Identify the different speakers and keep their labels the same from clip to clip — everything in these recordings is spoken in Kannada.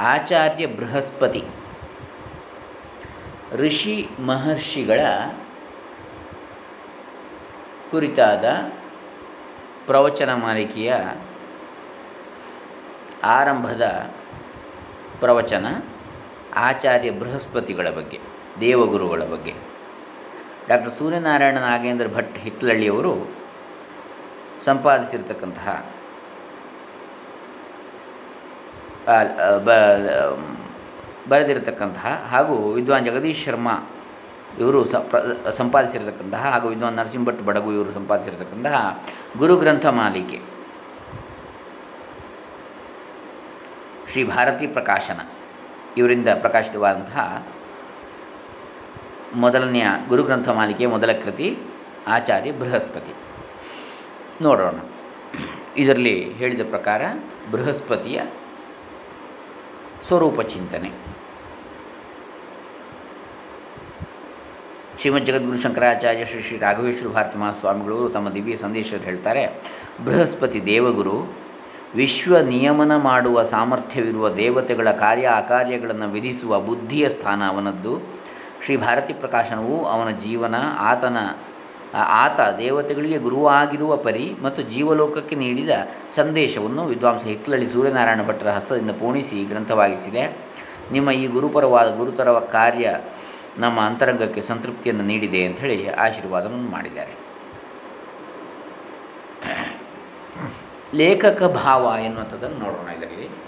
Speaker 1: ಆಚಾರ್ಯ ಬೃಹಸ್ಪತಿ. ಋಷಿ ಮಹರ್ಷಿಗಳ ಕುರಿತಾದ ಪ್ರವಚನ ಮಾಲಿಕೆಯ ಆರಂಭದ ಪ್ರವಚನ ಆಚಾರ್ಯ ಬೃಹಸ್ಪತಿಗಳ ಬಗ್ಗೆ, ದೇವಗುರುಗಳ ಬಗ್ಗೆ. ಡಾಕ್ಟರ್ ಸೂರ್ಯನಾರಾಯಣ ನಾಗೇಂದ್ರ ಭಟ್ ಹಿತ್ಲಳ್ಳಿಯವರು ಸಂಪಾದಿಸಿರ್ತಕ್ಕಂತಹ ಆ, ಬರೆದಿರತಕ್ಕಂತಹ ಹಾಗೂ ವಿದ್ವಾನ್ ಜಗದೀಶ್ ಶರ್ಮಾ ಇವರು ಸಂಪಾದಿಸಿರತಕ್ಕಂತಹ ಹಾಗೂ ವಿದ್ವಾನ್ ನರಸಿಂಹ ಭಟ್ ಬಡಗು ಇವರು ಸಂಪಾದಿಸಿರತಕ್ಕಂತಹ ಗುರುಗ್ರಂಥ ಮಾಲಿಕೆ. ಶ್ರೀ ಭಾರತಿ ಪ್ರಕಾಶನ, ಇವರಿಂದ ಪ್ರಕಾಶಿತವಾದಂತಹ ಮೊದಲನೆಯ ಗುರುಗ್ರಂಥ ಮಾಲಿಕೆಯ ಮೊದಲ ಕೃತಿ ಆಚಾರ್ಯ ಬೃಹಸ್ಪತಿ. ನೋಡೋಣ. ಇದರಲ್ಲಿ ಹೇಳಿದ ಪ್ರಕಾರ ಬೃಹಸ್ಪತಿಯ ಸ್ವರೂಪ ಚಿಂತನೆ ಶ್ರೀಮದ್ ಜಗದ್ಗುರು ಶಂಕರಾಚಾರ್ಯ ಶ್ರೀ ಶ್ರೀ ರಾಘವೇಶ್ವರ ಭಾರತಿ ಮಹಾಸ್ವಾಮಿಗಳು ತಮ್ಮ ದಿವ್ಯ ಸಂದೇಶದಲ್ಲಿ ಹೇಳ್ತಾರೆ, ಬೃಹಸ್ಪತಿ ದೇವಗುರು, ವಿಶ್ವ ನಿಯಮನ ಮಾಡುವ ಸಾಮರ್ಥ್ಯವಿರುವ ದೇವತೆಗಳ ಕಾರ್ಯ ಅಕಾರ್ಯಗಳನ್ನು ವಿಧಿಸುವ ಬುದ್ಧಿಯ ಸ್ಥಾನ ಅವನದ್ದು. ಶ್ರೀ ಭಾರತಿ ಪ್ರಕಾಶನವು ಅವನ ಜೀವನ, ಆತನ ಆತ ದೇವತೆಗಳಿಗೆ ಗುರುವಾಗಿರುವ ಪರಿ ಮತ್ತು ಜೀವಲೋಕಕ್ಕೆ ನೀಡಿದ ಸಂದೇಶವನ್ನು ವಿದ್ವಾಂಸ ಹಿತ್ಲಳ್ಳಿ ಸೂರ್ಯನಾರಾಯಣ ಭಟ್ಟರ ಹಸ್ತದಿಂದ ಪೂಣಿಸಿ ಗ್ರಂಥವಾಗಿಸಿದೆ. ನಿಮ್ಮ ಈ ಗುರುಪರವಾದ ಗುರುತರವ ಕಾರ್ಯ ನಮ್ಮ ಅಂತರಂಗಕ್ಕೆ ಸಂತೃಪ್ತಿಯನ್ನು ನೀಡಿದೆ ಅಂಥೇಳಿ ಆಶೀರ್ವಾದವನ್ನು ಮಾಡಿದ್ದಾರೆ. ಲೇಖಕ ಭಾವ ಎನ್ನುವಂಥದ್ದನ್ನು ನೋಡೋಣ ಇದರಲ್ಲಿ.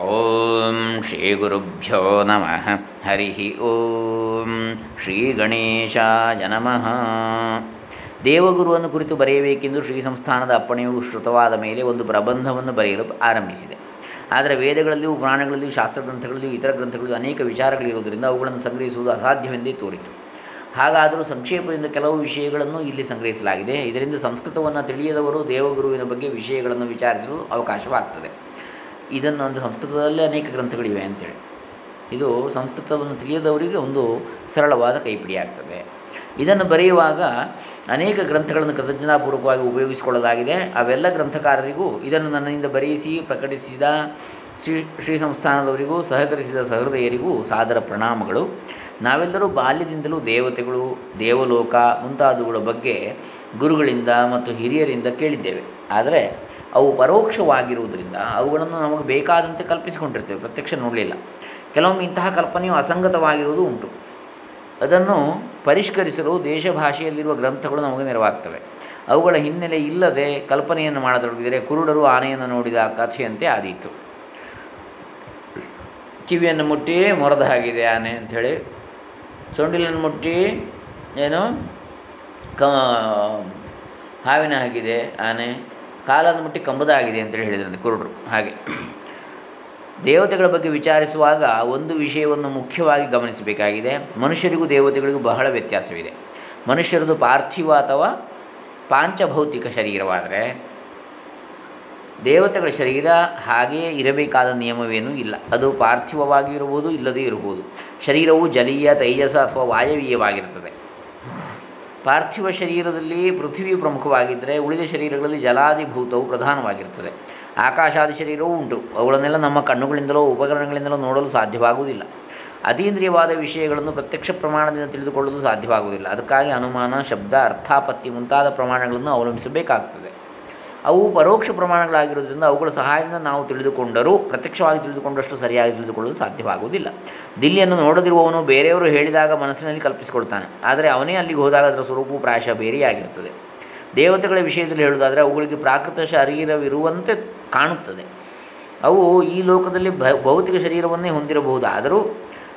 Speaker 1: ಓಂ ಶ್ರೀ ಗುರುಭ್ಯೋ ನಮಃ. ಹರಿ ಓಂ ಶ್ರೀ ಗಣೇಶಾಯ ನಮಃ. ದೇವಗುರುವನ್ನು ಕುರಿತು ಬರೆಯಬೇಕೆಂದು ಶ್ರೀ ಸಂಸ್ಥಾನದ ಅಪ್ಪಣೆಯು ಶ್ರುತವಾದ ಮೇಲೆ ಒಂದು ಪ್ರಬಂಧವನ್ನು ಬರೆಯಲು ಆರಂಭಿಸಿದೆ. ಆದರೆ ವೇದಗಳಲ್ಲಿಯೂ ಪುರಾಣಗಳಲ್ಲಿಯೂ ಶಾಸ್ತ್ರಗ್ರಂಥಗಳಲ್ಲಿಯೂ ಇತರ ಗ್ರಂಥಗಳಲ್ಲಿಯೂ ಅನೇಕ ವಿಚಾರಗಳಿರುವುದರಿಂದ ಅವುಗಳನ್ನು ಸಂಗ್ರಹಿಸುವುದು ಅಸಾಧ್ಯವೆಂದೇ ತೋರಿತು. ಹಾಗಾದರೂ ಸಂಕ್ಷೇಪದಿಂದ ಕೆಲವು ವಿಷಯಗಳನ್ನು ಇಲ್ಲಿ ಸಂಗ್ರಹಿಸಲಾಗಿದೆ. ಇದರಿಂದ ಸಂಸ್ಕೃತವನ್ನು ತಿಳಿಯದವರು ದೇವಗುರುವಿನ ಬಗ್ಗೆ ವಿಷಯಗಳನ್ನು ವಿಚಾರಿಸಲು ಅವಕಾಶವಾಗ್ತದೆ. ಇದನ್ನು ಒಂದು ಸಂಸ್ಕೃತದಲ್ಲೇ ಅನೇಕ ಗ್ರಂಥಗಳಿವೆ ಅಂತೇಳಿ. ಇದು ಸಂಸ್ಕೃತವನ್ನು ತಿಳಿಯದವರಿಗೆ ಒಂದು ಸರಳವಾದ ಕೈಪಿಡಿಯಾಗ್ತದೆ ಇದನ್ನು ಬರೆಯುವಾಗ ಅನೇಕ ಗ್ರಂಥಗಳನ್ನು ಕೃತಜ್ಞತಾಪೂರ್ವಕವಾಗಿ ಉಪಯೋಗಿಸಿಕೊಳ್ಳಲಾಗಿದೆ. ಅವೆಲ್ಲ ಗ್ರಂಥಕಾರರಿಗೂ ಇದನ್ನು ನನ್ನಿಂದ ಬರೆಯಿಸಿ, ಪ್ರಕಟಿಸಿದ ಶ್ರೀ ಶ್ರೀ ಸಂಸ್ಥಾನದವರಿಗೂ, ಸಹಕರಿಸಿದ ಸಹೃದಯರಿಗೂ ಸಾದರ ಪ್ರಣಾಮಗಳು. ನಾವೆಲ್ಲರೂ ಬಾಲ್ಯದಿಂದಲೂ ದೇವತೆಗಳು, ದೇವಲೋಕ ಮುಂತಾದವುಗಳ ಬಗ್ಗೆ ಗುರುಗಳಿಂದ ಮತ್ತು ಹಿರಿಯರಿಂದ ಕೇಳಿದ್ದೇವೆ. ಆದರೆ ಅವು ಪರೋಕ್ಷವಾಗಿರುವುದರಿಂದ ಅವುಗಳನ್ನು ನಮಗೆ ಬೇಕಾದಂತೆ ಕಲ್ಪಿಸಿಕೊಂಡಿರ್ತೇವೆ, ಪ್ರತ್ಯಕ್ಷ ನೋಡಲಿಲ್ಲ. ಕೆಲವೊಮ್ಮೆ ಇಂತಹ ಕಲ್ಪನೆಯು ಅಸಂಗತವಾಗಿರುವುದು ಉಂಟು. ಅದನ್ನು ಪರಿಷ್ಕರಿಸಲು ದೇಶ ಭಾಷೆಯಲ್ಲಿರುವ ಗ್ರಂಥಗಳು ನಮಗೆ ನೆರವಾಗ್ತವೆ. ಅವುಗಳ ಹಿನ್ನೆಲೆ ಇಲ್ಲದೆ ಕಲ್ಪನೆಯನ್ನು ಮಾಡತೊಡಗಿದರೆ ಕುರುಡರು ಆನೆಯನ್ನು ನೋಡಿದ ಕಥೆಯಂತೆ ಆದೀತು. ಕಿವಿಯನ್ನು ಮುಟ್ಟಿ ಮೊರದ ಹಾಗಿದೆ ಆನೆ ಅಂಥೇಳಿ, ಸೊಂಡಿಲನ್ನು ಮುಟ್ಟಿ ಏನು ಕ ಹಾವಿನ ಹಾಗಿದೆ ಆನೆ ಕಾಲನ್ನು ಮುಟ್ಟಿ ಕಂಬದ ಆಗಿದೆ ಅಂತೇಳಿ ಹೇಳಿದ್ರಂತೆ ಕುರುಡರು. ಹಾಗೆ ದೇವತೆಗಳ ಬಗ್ಗೆ ವಿಚಾರಿಸುವಾಗ ಒಂದು ವಿಷಯವನ್ನು ಮುಖ್ಯವಾಗಿ ಗಮನಿಸಬೇಕಾಗಿದೆ. ಮನುಷ್ಯರಿಗೂ ದೇವತೆಗಳಿಗೂ ಬಹಳ ವ್ಯತ್ಯಾಸವಿದೆ. ಮನುಷ್ಯರದು ಪಾರ್ಥಿವ ಅಥವಾ ಪಾಂಚಭೌತಿಕ ಶರೀರವಾದರೆ ದೇವತೆಗಳ ಶರೀರ ಹಾಗೆಯೇ ಇರಬೇಕಾದ ನಿಯಮವೇನೂ ಇಲ್ಲ. ಅದು ಪಾರ್ಥಿವವಾಗಿ ಇರಬಹುದು ಇಲ್ಲದೇ ಇರಬಹುದು. ಶರೀರವು ಜಲೀಯ, ತೈಜಸ ಅಥವಾ ವಾಯವೀಯವಾಗಿರ್ತದೆ ಪಾರ್ಥಿವ ಶರೀರದಲ್ಲಿ ಪೃಥ್ವಿಯು ಪ್ರಮುಖವಾಗಿದ್ದರೆ ಉಳಿದ ಶರೀರಗಳಲ್ಲಿ ಜಲಾದಿಭೂತವು ಪ್ರಧಾನವಾಗಿರ್ತದೆ ಆಕಾಶಾದಿ ಶರೀರವೂ ಉಂಟು. ಅವುಗಳನ್ನೆಲ್ಲ ನಮ್ಮ ಕಣ್ಣುಗಳಿಂದಲೋ, ಉಪಕರಣಗಳಿಂದಲೋ ನೋಡಲು ಸಾಧ್ಯವಾಗುವುದಿಲ್ಲ. ಅತೀಂದ್ರಿಯವಾದ ವಿಷಯಗಳನ್ನು ಪ್ರತ್ಯಕ್ಷ ಪ್ರಮಾಣದಿಂದ ತಿಳಿದುಕೊಳ್ಳಲು ಸಾಧ್ಯವಾಗುವುದಿಲ್ಲ. ಅದಕ್ಕಾಗಿ ಅನುಮಾನ, ಶಬ್ದ ಅರ್ಥಾಪತ್ತಿ ಮುಂತಾದ ಪ್ರಮಾಣಗಳನ್ನು ಅವಲಂಬಿಸಬೇಕಾಗ್ತದೆ. ಅವು ಪರೋಕ್ಷ ಪ್ರಮಾಣಗಳಾಗಿರೋದ್ರಿಂದ ಅವುಗಳ ಸಹಾಯದಿಂದ ನಾವು ತಿಳಿದುಕೊಂಡರೂ ಪ್ರತ್ಯಕ್ಷವಾಗಿ ತಿಳಿದುಕೊಂಡಷ್ಟು ಸರಿಯಾಗಿ ತಿಳಿದುಕೊಳ್ಳಲು ಸಾಧ್ಯವಾಗುವುದಿಲ್ಲ. ದಿಲ್ಲಿಯನ್ನು ನೋಡದಿರುವವನು ಬೇರೆಯವರು ಹೇಳಿದಾಗ ಮನಸ್ಸಿನಲ್ಲಿ ಕಲ್ಪಿಸಿಕೊಡ್ತಾನೆ ಆದರೆ ಅವನೇ ಅಲ್ಲಿಗೆ ಹೋದಾಗ ಅದರ ಸ್ವರೂಪವು ಪ್ರಾಯಶಃ ಬೇರೆಯಾಗಿರುತ್ತದೆ. ದೇವತೆಗಳ ವಿಷಯದಲ್ಲಿ ಹೇಳುವುದಾದರೆ ಅವುಗಳಿಗೆ ಪ್ರಾಕೃತ ಶರೀರವಿರುವಂತೆ ಕಾಣುತ್ತದೆ. ಅವು ಈ ಲೋಕದಲ್ಲಿ ಭೌತಿಕ ಶರೀರವನ್ನೇ ಹೊಂದಿರಬಹುದಾದರೂ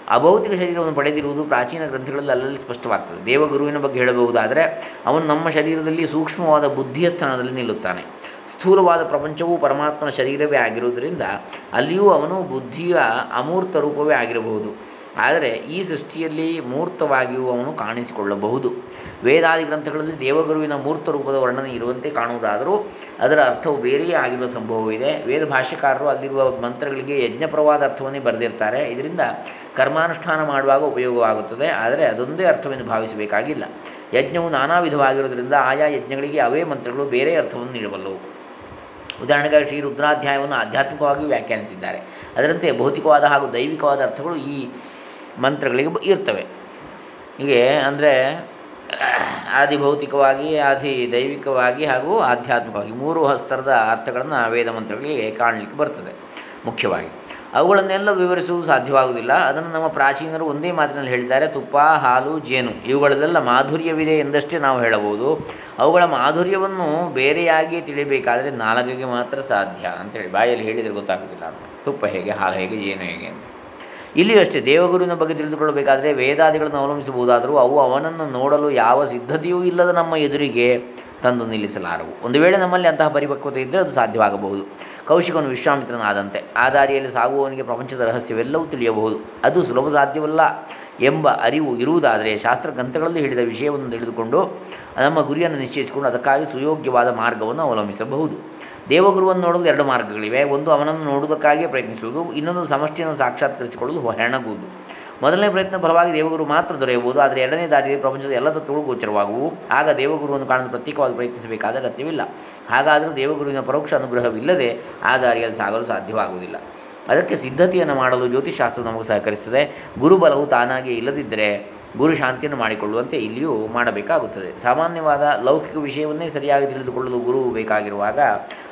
Speaker 1: ಅಭೌತಿಕ ಶರೀರವನ್ನು ಪಡೆದಿರುವುದು ಪ್ರಾಚೀನ ಗ್ರಂಥಗಳಲ್ಲಿ ಅಲ್ಲಲ್ಲಿ ಸ್ಪಷ್ಟವಾಗ್ತದೆ. ದೇವಗುರುವಿನ ಬಗ್ಗೆ ಹೇಳಬಹುದಾದರೆ ಅವನು ನಮ್ಮ ಶರೀರದಲ್ಲಿ ಸೂಕ್ಷ್ಮವಾದ ಬುದ್ಧಿಯ ಸ್ಥಾನದಲ್ಲಿ ನಿಲ್ಲುತ್ತಾನೆ. ಸ್ಥೂಲವಾದ ಪ್ರಪಂಚವು ಪರಮಾತ್ಮನ ಶರೀರವೇ ಆಗಿರುವುದರಿಂದ ಅಲ್ಲಿಯೂ ಅವನು ಬುದ್ಧಿಯ ಅಮೂರ್ತ ರೂಪವೇ ಆಗಿರಬಹುದು. ಆದರೆ ಈ ಸೃಷ್ಟಿಯಲ್ಲಿ ಮೂರ್ತವಾಗಿಯೂ ಅವನು ಕಾಣಿಸಿಕೊಳ್ಳಬಹುದು. ವೇದಾದಿ ಗ್ರಂಥಗಳಲ್ಲಿ ದೇವಗುರುವಿನ ಮೂರ್ತ ರೂಪದ ವರ್ಣನೆ ಇರುವಂತೆ ಕಾಣುವುದಾದರೂ ಅದರ ಅರ್ಥವು ಬೇರೆಯೇ ಆಗಿರುವ ಸಂಭವವಿದೆ. ವೇದ ಭಾಷ್ಯಕಾರರು ಅಲ್ಲಿರುವ ಮಂತ್ರಗಳಿಗೆ ಯಜ್ಞಪ್ರವಾದ ಅರ್ಥವನ್ನೇ ಬರೆದಿರ್ತಾರೆ. ಇದರಿಂದ ಕರ್ಮಾನುಷ್ಠಾನ ಮಾಡುವಾಗ ಉಪಯೋಗವಾಗುತ್ತದೆ. ಆದರೆ ಅದೊಂದೇ ಅರ್ಥವೆಂದು ಭಾವಿಸಬೇಕಾಗಿಲ್ಲ. ಯಜ್ಞವು ನಾನಾ ವಿಧವಾಗಿರುವುದರಿಂದ ಆಯಾ ಯಜ್ಞಗಳಿಗೆ ಅವೇ ಮಂತ್ರಗಳು ಬೇರೆ ಅರ್ಥವನ್ನು ನೀಡಬಲ್ಲವು. ಉದಾಹರಣೆಗೆ ಶ್ರೀ ರುದ್ರಾಧ್ಯಾಯವನ್ನು ಆಧ್ಯಾತ್ಮಿಕವಾಗಿ ವ್ಯಾಖ್ಯಾನಿಸಿದ್ದಾರೆ. ಅದರಂತೆ ಭೌತಿಕವಾದ ಹಾಗೂ ದೈವಿಕವಾದ ಅರ್ಥಗಳು ಈ ಮಂತ್ರಗಳಿಗೆ ಇರ್ತವೆ. ಹೀಗೆ ಅಂದರೆ, ಆದಿ ಭೌತಿಕವಾಗಿ, ಆದಿ ದೈವಿಕವಾಗಿ ಹಾಗೂ ಆಧ್ಯಾತ್ಮಿಕವಾಗಿ ಮೂರು ಹಸ್ತರದ ಅರ್ಥಗಳನ್ನು ವೇದ ಮಂತ್ರಗಳಿಗೆ ಕಾಣಲಿಕ್ಕೆ ಬರ್ತದೆ ಮುಖ್ಯವಾಗಿ. ಅವುಗಳನ್ನೆಲ್ಲ ವಿವರಿಸುವುದು ಸಾಧ್ಯವಾಗುವುದಿಲ್ಲ. ಅದನ್ನು ನಮ್ಮ ಪ್ರಾಚೀನರು ಒಂದೇ ಮಾತಿನಲ್ಲಿ ಹೇಳಿದ್ದಾರೆ, ತುಪ್ಪ, ಹಾಲು, ಜೇನು. ಇವುಗಳಲ್ಲೆಲ್ಲ ಮಾಧುರ್ಯವಿದೆ ಎಂದಷ್ಟೇ ನಾವು ಹೇಳಬಹುದು. ಅವುಗಳ ಮಾಧುರ್ಯವನ್ನು ಬೇರೆಯಾಗಿ ತಿಳಿಬೇಕಾದರೆ ನಾಲ್ಕಿಗೆ ಮಾತ್ರ ಸಾಧ್ಯ ಅಂತೇಳಿ ಬಾಯಲ್ಲಿ ಹೇಳಿದರೆ ಗೊತ್ತಾಗೋದಿಲ್ಲ ತುಪ್ಪ ಹೇಗೆ, ಹಾಲು ಹೇಗೆ, ಜೇನು ಹೇಗೆ ಅಂತ. ಇಲ್ಲಿಯೂ ಅಷ್ಟೇ, ದೇವಗುರುವಿನ ಬಗ್ಗೆ ತಿಳಿದುಕೊಳ್ಳಬೇಕಾದರೆ ವೇದಾದಿಗಳನ್ನು ಅವಲಂಬಿಸಬಹುದಾದರೂ ಅವು ಅವನನ್ನು ನೋಡಲು ಯಾವ ಸಿದ್ಧತೆಯೂ ಇಲ್ಲದ ನಮ್ಮ ಎದುರಿಗೆ ತಂದು ನಿಲ್ಲಿಸಲಾರವು. ಒಂದು ವೇಳೆ ನಮ್ಮಲ್ಲಿ ಅಂತಹ ಪರಿಪಕ್ವತೆ ಇದ್ದರೆ ಅದು ಸಾಧ್ಯವಾಗಬಹುದು. ಕೌಶಿಕನು ವಿಶ್ವಾಮಿತ್ರನಾದಂತೆ. ಆ ದಾರಿಯಲ್ಲಿ ಸಾಗುವವನಿಗೆ ಪ್ರಪಂಚದ ರಹಸ್ಯವೆಲ್ಲವೂ ತಿಳಿಯಬಹುದು. ಅದು ಸುಲಭ ಸಾಧ್ಯವಲ್ಲ ಎಂಬ ಅರಿವು ಇರುವುದಾದರೆ ಶಾಸ್ತ್ರ ಗ್ರಂಥಗಳಲ್ಲಿ ಹೇಳಿದ ವಿಷಯವನ್ನು ತಿಳಿದುಕೊಂಡು ನಮ್ಮ ಗುರಿಯನ್ನು ನಿಶ್ಚಯಿಸಿಕೊಂಡು ಅದಕ್ಕಾಗಿ ಸುಯೋಗ್ಯವಾದ ಮಾರ್ಗವನ್ನು ಅವಲಂಬಿಸಬಹುದು. ದೇವಗುರುವನ್ನು ನೋಡಲು ಎರಡು ಮಾರ್ಗಗಳಿವೆ. ಒಂದು ಅವನನ್ನು ನೋಡುವುದಕ್ಕಾಗಿಯೇ ಪ್ರಯತ್ನಿಸುವುದು, ಇನ್ನೊಂದು ಸಮಷ್ಟಿಯನ್ನು ಸಾಕ್ಷಾತ್ಕರಿಸಿಕೊಳ್ಳಲು ಹೆಣಗುವುದು. ಮೊದಲನೇ ಪ್ರಯತ್ನ ಫಲವಾಗಿ ದೇವಗುರು ಮಾತ್ರ ದೊರೆಯಬಹುದು, ಆದರೆ ಎರಡನೇ ದಾರಿಯಲ್ಲಿ ಪ್ರಪಂಚದ ಎಲ್ಲ ತತ್ವಗಳು ಗೋಚರವಾಗುವು ಆಗ ದೇವಗುರುವನ್ನು ಕಾಣಲು ಪ್ರತ್ಯೇಕವಾಗಿ ಪ್ರಯತ್ನಿಸಬೇಕಾದ ಅಗತ್ಯವಿಲ್ಲ. ಹಾಗಾದರೂ ದೇವಗುರುವಿನ ಪರೋಕ್ಷ ಅನುಗ್ರಹವಿಲ್ಲದೆ ಆ ದಾರಿಯಲ್ಲಿ ಸಾಗಲು ಸಾಧ್ಯವಾಗುವುದಿಲ್ಲ. ಅದಕ್ಕೆ ಸಿದ್ಧತೆಯನ್ನು ಮಾಡಲು ಜ್ಯೋತಿಷಾಸ್ತ್ರವು ನಮಗೆ ಸಹಕರಿಸುತ್ತದೆ. ಗುರುಬಲವು ತಾನಾಗಿಯೇ ಇಲ್ಲದಿದ್ದರೆ ಗುರು ಶಾಂತಿಯನ್ನು ಮಾಡಿಕೊಳ್ಳುವಂತೆ ಇಲ್ಲಿಯೂ ಮಾಡಬೇಕಾಗುತ್ತದೆ. ಸಾಮಾನ್ಯವಾದ ಲೌಕಿಕ ವಿಷಯವನ್ನೇ ಸರಿಯಾಗಿ ತಿಳಿದುಕೊಳ್ಳಲು ಗುರು ಬೇಕಾಗಿರುವಾಗ